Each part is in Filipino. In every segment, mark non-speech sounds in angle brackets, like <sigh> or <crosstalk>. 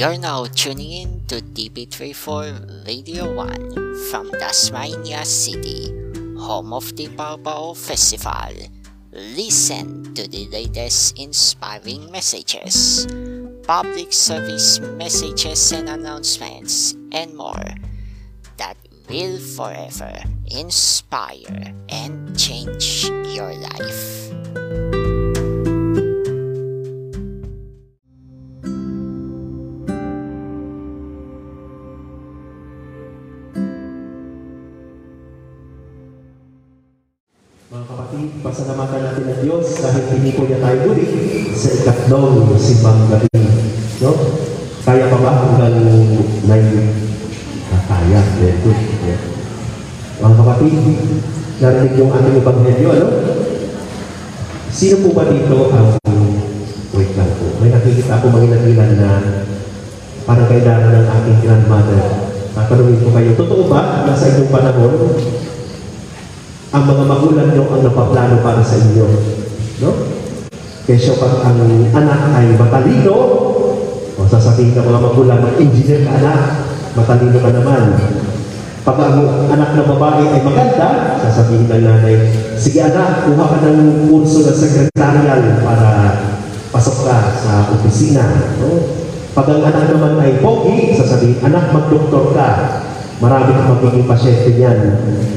You're now tuning in to DB34 Radio 1 from Tasmania City, home of the Baobao Festival. Listen to the latest inspiring messages, public service messages and announcements, and more that will forever inspire and change your life. Kapatid, pasalamatan natin ang Diyos dahil piniko niya tayo muli sa ikatlong simbang gabi. No? Kaya pa ba hanggang 9? Ah, kaya. Very good. Yeah. Mga kapatid, narinig yung ating ebanghelyo, ano? Sino po ba dito ang wait lang po. May nakikita ako mga inagilan na parang kailangan ng aking grandmother. Tatanungin ko kayo, totoo ba na sa inyong panahon, ang mga magulang nyo ang napaplano para sa inyo. No? Kesyo pag ang anak ay matalino, o sasabihin ng mga magulang, mag-engineer ka anak, matalino ka naman. Pag ang anak na babae ay maganda, sasabihin ng nanay, sige anak, kuha ka ng kurso ng sekretarial para pasok ka sa opisina. No? Pag ang anak naman ay pogi, sasabihin, anak, mag-doktor ka. Marami kang magiging pasyente niyan.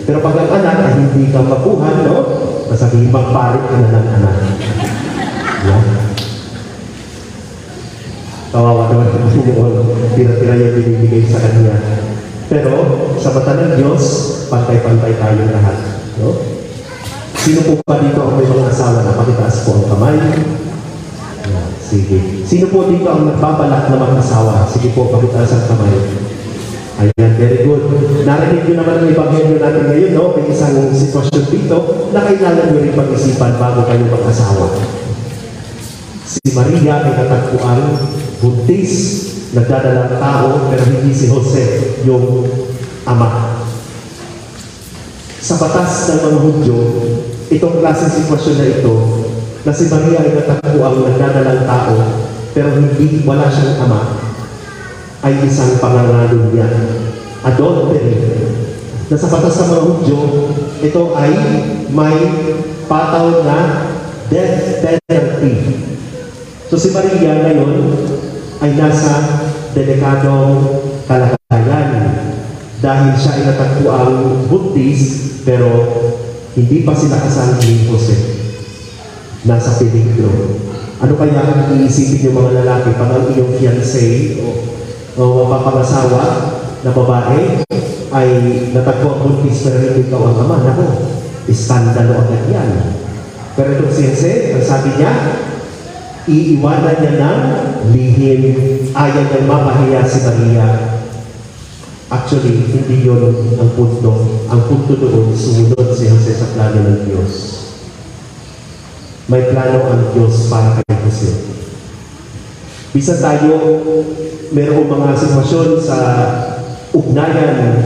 Pero pag ang anak ay hindi ka makuhan, no? Sasabihin, magpalit ka na ng anak. Yeah. Kawawa naman <laughs> ang Panginoon. Tira-tira yung binibigay sa Kanya. Pero sa mata ng Diyos, pantay-pantay tayo lahat. No? Sino po ba dito ang may mga asawa na pakitaas po ang kamay? Sige. Sino po dito ang nagbabalak na mag-asawa? Sige po, pakitaas ang kamay. Ayan, very good. Narinig nyo naman ang ebanghelyo natin ngayon, no? May isang sitwasyon dito na kailangan nyo rin pag-isipan bago kayo mag-asawa. Si Maria ay natagpuan buntis, nagdadalang tao, pero hindi si Jose, yung ama. Sa batas ng mga Hudyo, itong klaseng sitwasyon na ito, na si Maria ay natagpuan nagdadalang tao, pero hindi, wala siyang ama, ay isang pangangalo niya. Adultery. Na sa batas ng mga Hudyo, ito ay may pataw na death penalty. So si Maria ngayon ay nasa delikadong kalagayan dahil siya ay natagpuang buntis pero hindi pa sila kasal ni Jose. Nasa peligro. Ano kaya ang iisipin yung mga lalaki pag ang iyong fiancé o, o mapapangasawa na babae ay natagpo ang buntis pero hindi ikaw ang ama? Nako, iskandalo agad yan. Pero itong si Jose, ang sabi niya, iiwanan niya ng lihim. Ayaw niyang mapahiya si Maria. Actually, hindi yon ang punto. Ang punto doon, sumunod si Jose sa plano ng Diyos. May plano ang Diyos para kay Jose. Bisa tayo, mayroong mga sitwasyon sa ugnayan,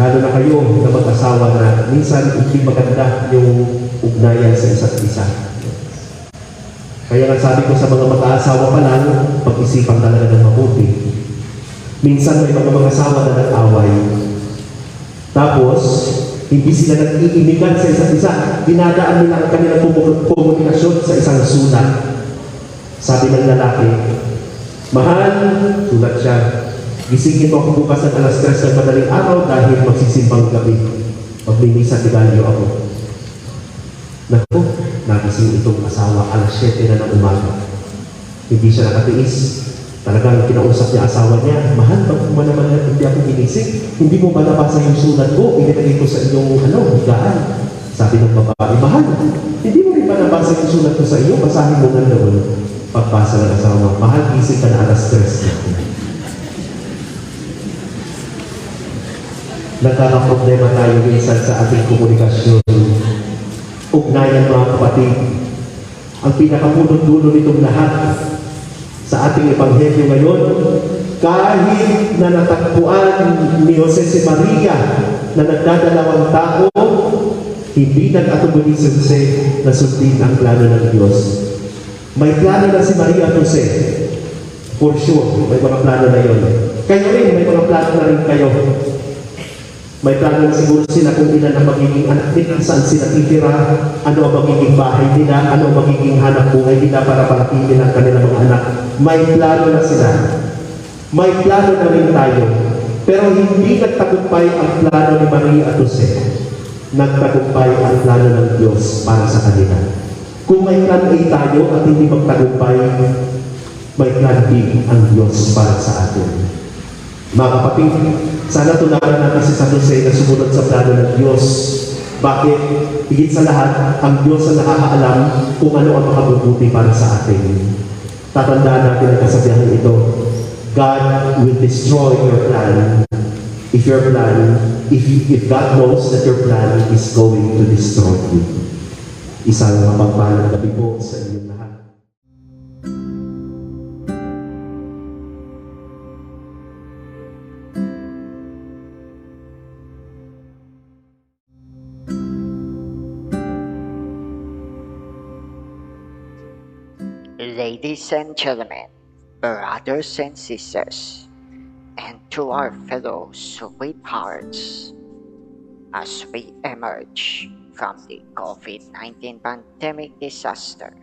lalo na kayo na mag-asawa na minsan hindi maganda yung ugnayan sa isa't isa. Kaya nga sabi ko sa mga mag-aasawa pa lang, pag-isipan talaga ng mabuti. Minsan may mga mga asawa na nag-away. Tapos, hindi sila nag-iimigan sa isa't isa. Dinadaan nila ang kanilang komu- komunikasyon sa isang sulat. Sabi ng lalaki, Mahal, sulat siya, gisingin mo ako bukas ng alas 3 ng madaling araw dahil magsisimbang gabi. Magmimisa tigalyo ako. Naku, nagising itong asawa alas 7 na ng umaga. Hindi siya nakatiis. Talagang kinausap niya asawa niya, Mahal, ba't mo naman na hindi ako ginising? Hindi mo ba nabasa yung sulat ko? Inilagay ko sa iyong ano, higaan. Sabi ng babae, Mahal, hindi mo rin ba nabasa yung sulat ko sa iyo? Basahin mo nga doon. Pagbasa ng asawa, Mahal, gising ka na alas 3 Nagkakaproblema tayo minsan sa ating komunikasyon. Ugnayan mga kapatid, ang pinakapunod-dulo nitong lahat sa ating ebanghelyo ngayon, kahit na natagpuan ni Jose si Maria na nagdadalawang tao, hindi nag-atubuli si Jose na sundin ang plano ng Diyos. May plano na si Maria at Jose. For sure, may mga plano na yun. Kayo rin, may mga plano na rin kayo. May plano na siguro sila kung ilan ang magiging anak nila, saan sila titira, ano ang magiging bahay nila, ano ang magiging hanap buhay nila para palakihin ang kanilang mga anak. May plano na sila. May plano na rin tayo. Pero hindi nagtagumpay ang plano ni Maria at Jose. Nagtagumpay ang plano ng Diyos para sa kanila. Kung may plan A tayo at hindi magtagumpay, may plan B ang Diyos para sa atin. Mga kapatid, sana tunaran natin si San Jose na sumunod sa plano ng Diyos. Bakit? Higit sa lahat, ang Diyos ang nakakaalam kung ano ang makabubuti para sa atin. Tatandaan natin ang kasabihan ito. God will destroy your plan if your plan, if, if God knows that your plan is going to destroy you. Isang gabi po sa inyong lahat. Ladies and gentlemen, brothers and sisters, and to our fellow sweethearts, as we emerge from the COVID 19 pandemic disaster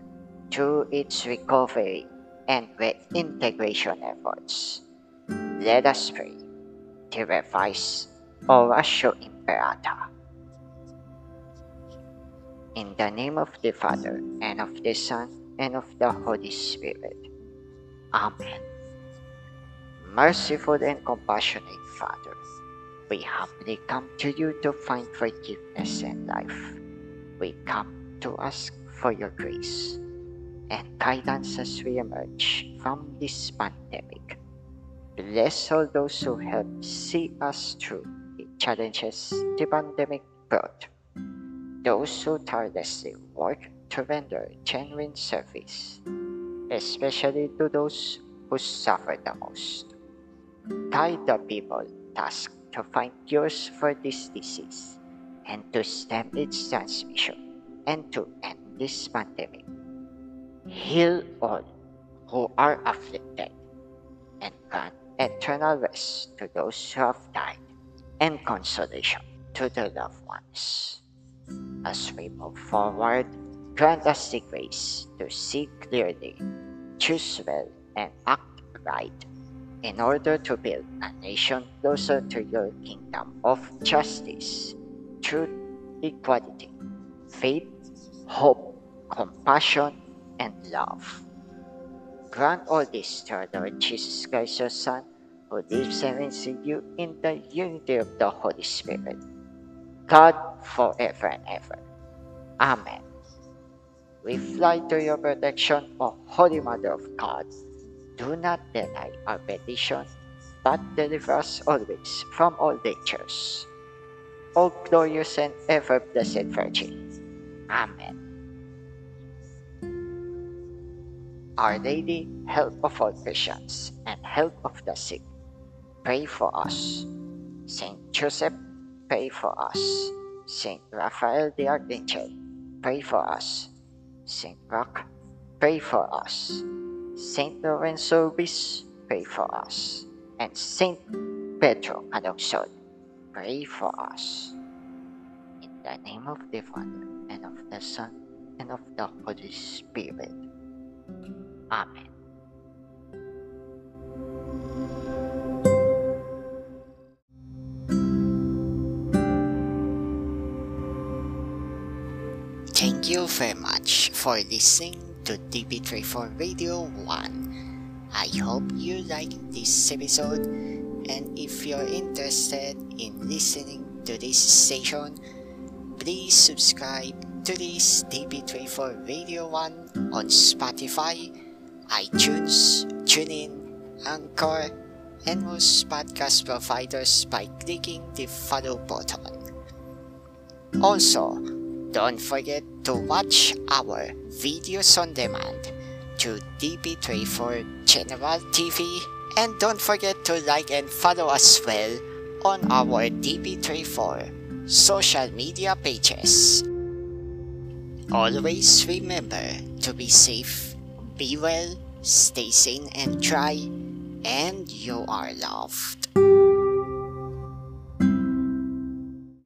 to its recovery and reintegration efforts, let us pray to revise Oratio Imperata. In the name of the Father, and of the Son, and of the Holy Spirit. Amen. Merciful and compassionate Father, we humbly come to you to find forgiveness and life. We come to ask for your grace and guidance as we emerge from this pandemic. Bless all those who help see us through the challenges the pandemic brought. Those who tirelessly work to render genuine service, especially to those who suffer the most. Guide the people tasked to find cures for this disease and to stem its transmission and to end this pandemic. Heal all who are afflicted and grant eternal rest to those who have died and consolation to their loved ones. As we move forward, grant us the grace to see clearly, choose well, and act right in order to build a nation closer to your kingdom of justice, truth, equality, faith, hope, compassion, and love. Grant all this to our Lord Jesus Christ, your Son, who lives and reigns in you in the unity of the Holy Spirit, God forever and ever. Amen. We fly to your protection, O Holy Mother of God. Do not deny our petition, but deliver us always from all dangers. O glorious and ever blessed Virgin. Amen. Our Lady, help of all Christians and help of the sick, pray for us. Saint Joseph, pray for us. Saint Raphael the Archangel, pray for us. Saint Roch, pray for us. Saint Lorenzo Bis, pray for us. And Saint Pedro Calungsod, pray for us. In the name of the Father, and of the Son, and of the Holy Spirit. Amen. Thank you very much for listening to DB34 Radio 1. I hope you like this episode and if you're interested in listening to this station, please subscribe to this DB34 Radio 1 on Spotify, iTunes, TuneIn, Anchor, and most podcast providers by clicking the follow button. Also, don't forget to watch our videos on demand to DB34 General TV and don't forget to like and follow us well on our DB34 social media pages. Always remember to be safe, be well, stay sane and try, and you are loved.